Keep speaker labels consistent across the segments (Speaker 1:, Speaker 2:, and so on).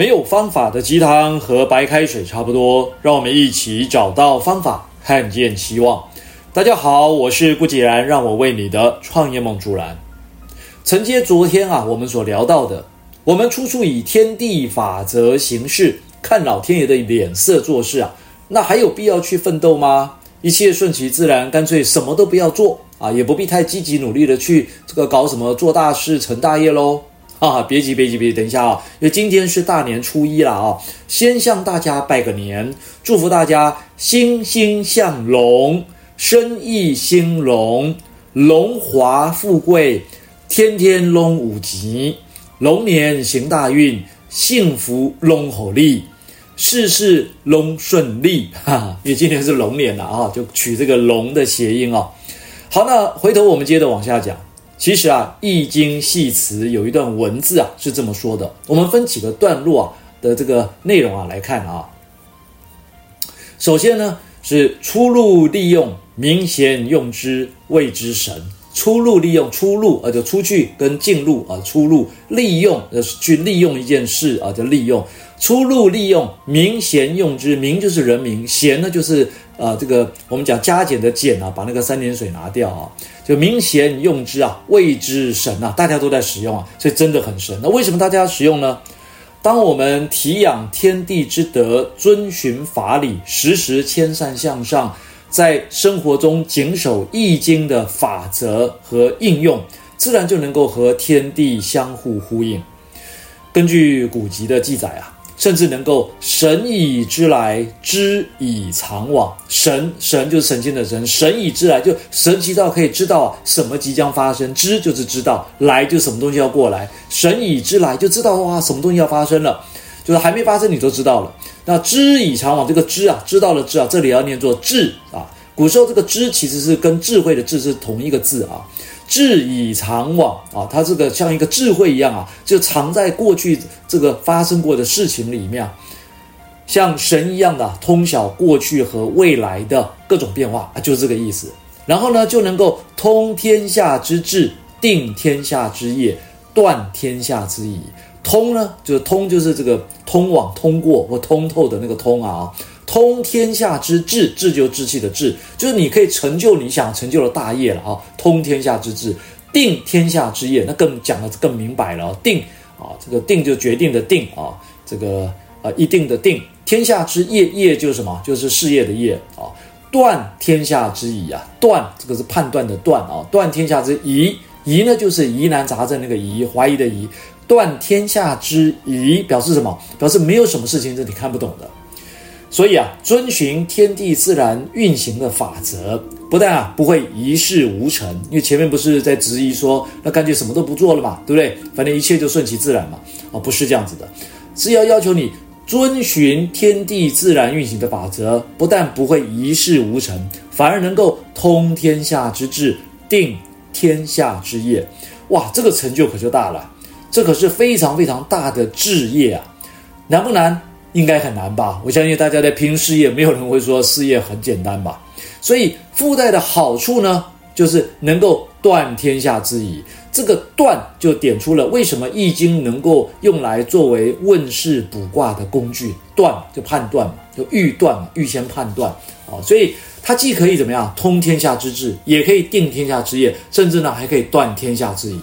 Speaker 1: 没有方法的鸡汤和白开水差不多，让我们一起找到方法，看见希望。大家好，我是顾继然，让我为你的创业梦助燃。承接昨天啊，我们所聊到的，我们处处以天地法则行事，看老天爷的脸色做事啊，那还有必要去奋斗吗？一切顺其自然，干脆什么都不要做啊，也不必太积极努力的去这个搞什么做大事成大业喽。啊，别急，别急，别急，等一下啊！因为今天是大年初一了啊，先向大家拜个年，祝福大家欣欣向荣，生意兴隆，荣华富贵，天天龙五吉，龙年行大运，幸福龙好利，事事拢顺利。哈，因为今天是龙年了啊，就取这个龙的谐音啊。好，那回头我们接着往下讲。其实啊，《易经》系辞有一段文字啊，是这么说的。我们分几个段落啊的这个内容啊来看啊。首先呢，是出入利用，民贤用之，谓之神。出入利用，出入啊就出去跟进入啊，出入利用呃去利用一件事啊，就利用。出入利用，民贤用之，民就是人民，贤呢就是呃这个我们讲加减的减啊，把那个三点水拿掉啊，就明贤用之啊，谓之神啊，大家都在使用啊，所以真的很神。那为什么大家要使用呢？当我们体养天地之德，遵循法理，时时谦善向上，在生活中谨守易经的法则和应用，自然就能够和天地相互呼应。根据古籍的记载啊。甚至能够神以知来，知以藏往。神神就是神仙的神，神以知来就神奇到可以知道什么即将发生，知就是知道，来就什么东西要过来。神以知来就知道哇，什么东西要发生了，就是还没发生你都知道了。那知以藏往这个知啊，知道了知啊，这里要念作智啊。古时候这个知其实是跟智慧的智是同一个字啊。智以藏往啊，它这个像一个智慧一样啊，就藏在过去这个发生过的事情里面，像神一样的通晓过去和未来的各种变化啊，就是这个意思。然后呢，就能够通天下之治，定天下之业，断天下之疑。通呢，就是通，就是这个通往、通过或通透的那个通啊。通天下之治，治就志气的治，就是你可以成就你想成就的大业了啊！通天下之治，定天下之业，那更讲的更明白了。定啊，这个定就决定的定啊，这个啊一定的定。天下之业，业就是什么？就是事业的业啊。断天下之疑啊，断这个是判断的断啊。断天下之疑，疑呢就是疑难杂症那个疑，怀疑的疑。断天下之疑表示什么？表示没有什么事情是你看不懂的。所以啊，遵循天地自然运行的法则，不但啊不会一事无成，因为前面不是在质疑说，那干脆什么都不做了嘛，对不对？反正一切就顺其自然嘛。啊，不是这样子的，是要要求你遵循天地自然运行的法则，不但不会一事无成，反而能够通天下之治，定天下之业。哇，这个成就可就大了，这可是非常非常大的志业啊，难不难？应该很难吧？我相信大家在拼事业，没有人会说事业很简单吧？所以附带的好处呢，就是能够断天下之疑。这个断就点出了为什么易经能够用来作为问世卜卦的工具。断就判断嘛，就预断嘛，预先判断啊。所以它既可以怎么样通天下之治，也可以定天下之业，甚至呢还可以断天下之疑。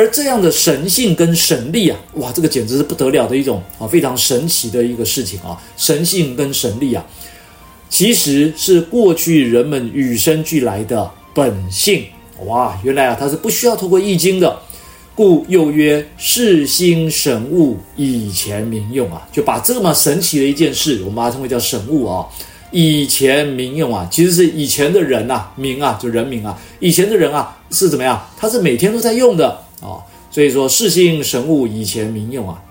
Speaker 1: 而这样的神性跟神力啊，哇，这个简直是不得了的一种啊，非常神奇的一个事情啊！神性跟神力啊，其实是过去人们与生俱来的本性。哇，原来啊，它是不需要透过易经的，故又曰世心神物，以前民用啊，就把这么神奇的一件事，我们把它称为叫神物啊，以前民用啊，其实是以前的人呐，民啊，就人民啊，以前的人啊是怎么样？他是每天都在用的。啊、所以说世心神物以前民用啊，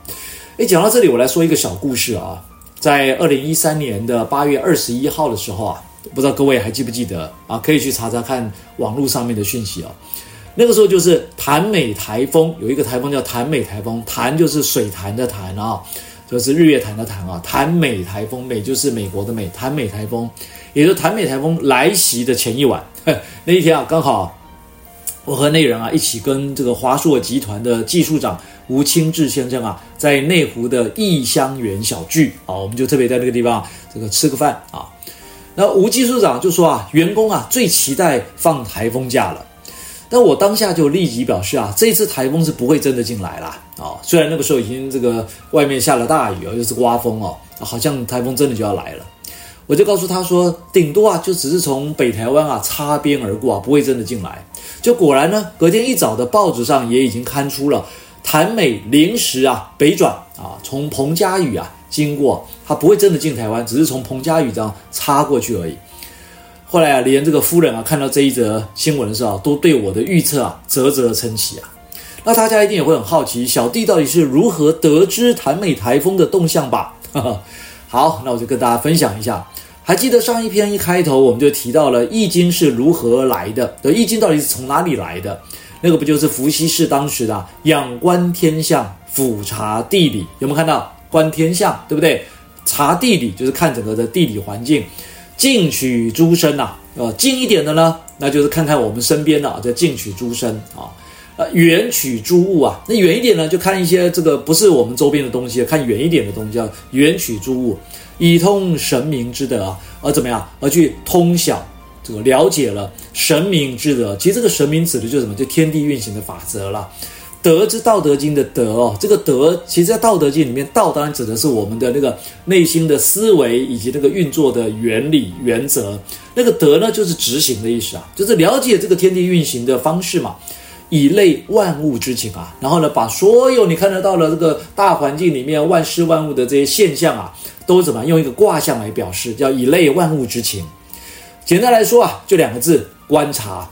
Speaker 1: 诶，讲到这里，我来说一个小故事啊。在二零一三年的八月二十一号的时候啊，不知道各位还记不记得啊？可以去查查看网络上面的讯息啊。那个时候就是潭美台风，有一个台风叫潭美台风，潭就是水潭的潭啊，就是日月潭的潭啊。潭美台风，美就是美国的美，潭美台风，也就是潭美台风来袭的前一晚，那一天啊，刚好。我和那人啊一起跟这个华硕集团的技术长吴清志先生啊，在内湖的义香园小聚啊，我们就特别在那个地方这个吃个饭啊。那吴技术长就说啊，员工啊最期待放台风假了。但我当下就立即表示啊，这一次台风是不会真的进来啦。啊。虽然那个时候已经这个外面下了大雨啊，又是刮风哦，好像台风真的就要来了。我就告诉他说，顶多啊就只是从北台湾啊擦边而过啊，不会真的进来。就果然呢，隔天一早的报纸上也已经刊出了台美临时啊北转啊，从彭佳屿啊经过，它不会真的进台湾，只是从彭佳屿这样擦过去而已。后来啊，连这个夫人啊看到这一则新闻的时候，都对我的预测啊啧啧称奇啊。那大家一定也会很好奇，小弟到底是如何得知台美台风的动向吧？好，那我就跟大家分享一下。还记得上一篇一开头我们就提到了《易经》是如何来的？的《易经》到底是从哪里来的？那个不就是伏羲氏当时的仰观天象，俯察地理？有没有看到观天象，对不对？察地理就是看整个的地理环境。近取诸身呐，呃，近一点的呢，那就是看看我们身边的啊，叫近取诸身啊。呃，远取诸物啊，那远一点呢，就看一些这个不是我们周边的东西，看远一点的东西叫远取诸物，以通神明之德啊，而怎么样？而去通晓这个了解了神明之德。其实这个神明指的就是什么？就天地运行的法则了。德之《道德经》的德哦，这个德，其实在《道德经》里面，道当然指的是我们的那个内心的思维以及那个运作的原理原则。那个德呢，就是执行的意思啊，就是了解这个天地运行的方式嘛，以类万物之情啊。然后呢，把所有你看得到的这个大环境里面万事万物的这些现象啊，都怎么用一个卦象来表示，叫以类万物之情。简单来说啊，就两个字：观察。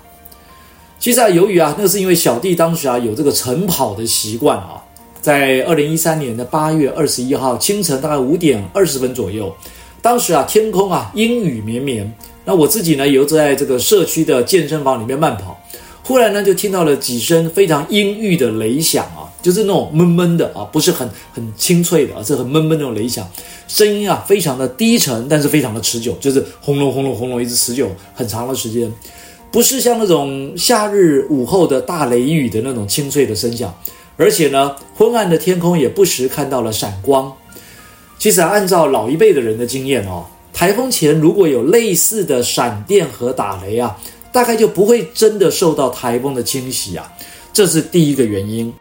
Speaker 1: 其实啊，由于啊，那是因为小弟当时啊有这个晨跑的习惯啊，在二零一三年的八月二十一号清晨大概五点二十分左右，当时啊天空啊阴雨绵绵，那我自己呢也在这个社区的健身房里面慢跑，忽然呢就听到了几声非常阴郁的雷响啊，就是那种闷闷的啊，不是很很清脆的啊，是很闷闷那种雷响，声音啊非常的低沉，但是非常的持久，就是轰隆轰隆轰隆一直持久很长的时间。不是像那种夏日午后的大雷雨的那种清脆的声响，而且呢，昏暗的天空也不时看到了闪光。其实，按照老一辈的人的经验哦，台风前如果有类似的闪电和打雷啊，大概就不会真的受到台风的侵袭啊，这是第一个原因。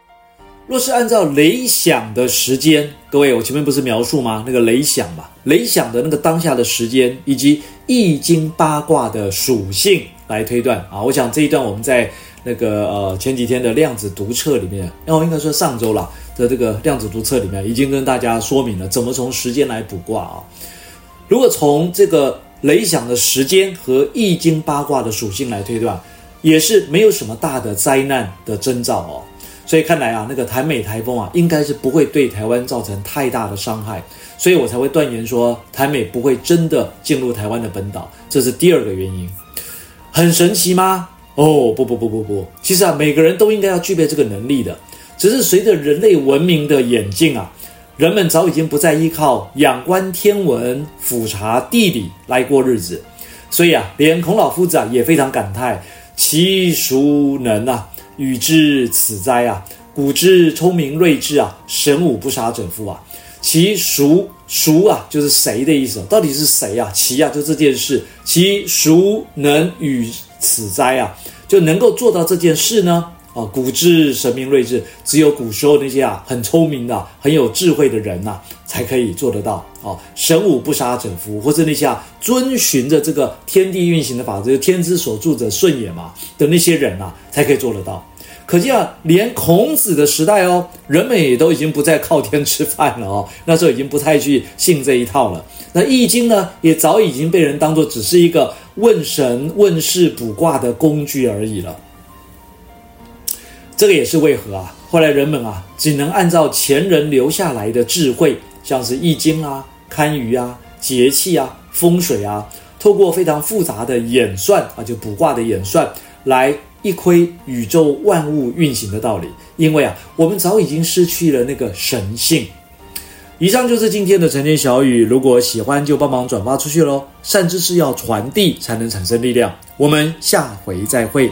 Speaker 1: 若是按照雷响的时间，各位，我前面不是描述吗？那个雷响嘛，雷响的那个当下的时间，以及易经八卦的属性来推断啊。我想这一段我们在那个呃前几天的量子读册里面，那我应该说上周了的这个量子读册里面，已经跟大家说明了怎么从时间来卜卦啊。如果从这个雷响的时间和易经八卦的属性来推断，也是没有什么大的灾难的征兆哦。所以看来啊，那个台美台风啊，应该是不会对台湾造成太大的伤害，所以我才会断言说台美不会真的进入台湾的本岛，这是第二个原因。很神奇吗？哦，不不不不不，其实啊，每个人都应该要具备这个能力的，只是随着人类文明的演进啊，人们早已经不再依靠仰观天文、俯察地理来过日子，所以啊，连孔老夫子啊也非常感叹：其孰能啊？与之此哉啊！古之聪明睿智啊，神武不杀者夫啊！其孰孰啊，就是谁的意思？到底是谁啊？其啊，就这件事，其孰能与此哉啊？就能够做到这件事呢？啊，古之神明睿智，只有古时候那些啊很聪明的、很有智慧的人呐、才可以做得到。哦，神武不杀者夫，或者那些啊遵循着这个天地运行的法则，天之所助者顺也嘛的那些人呐、才可以做得到。可见啊，连孔子的时代哦，人们也都已经不再靠天吃饭了哦，那时候已经不太去信这一套了。那《易经》呢，也早已经被人当作只是一个问神问事卜卦的工具而已了。这个也是为何啊？后来人们啊，只能按照前人留下来的智慧，像是《易经》啊、堪舆啊、节气啊、风水啊，透过非常复杂的演算啊，就卜卦的演算，来一窥宇宙万物运行的道理。因为啊，我们早已经失去了那个神性。以上就是今天的晨间小语，如果喜欢就帮忙转发出去喽。善知识要传递才能产生力量。我们下回再会。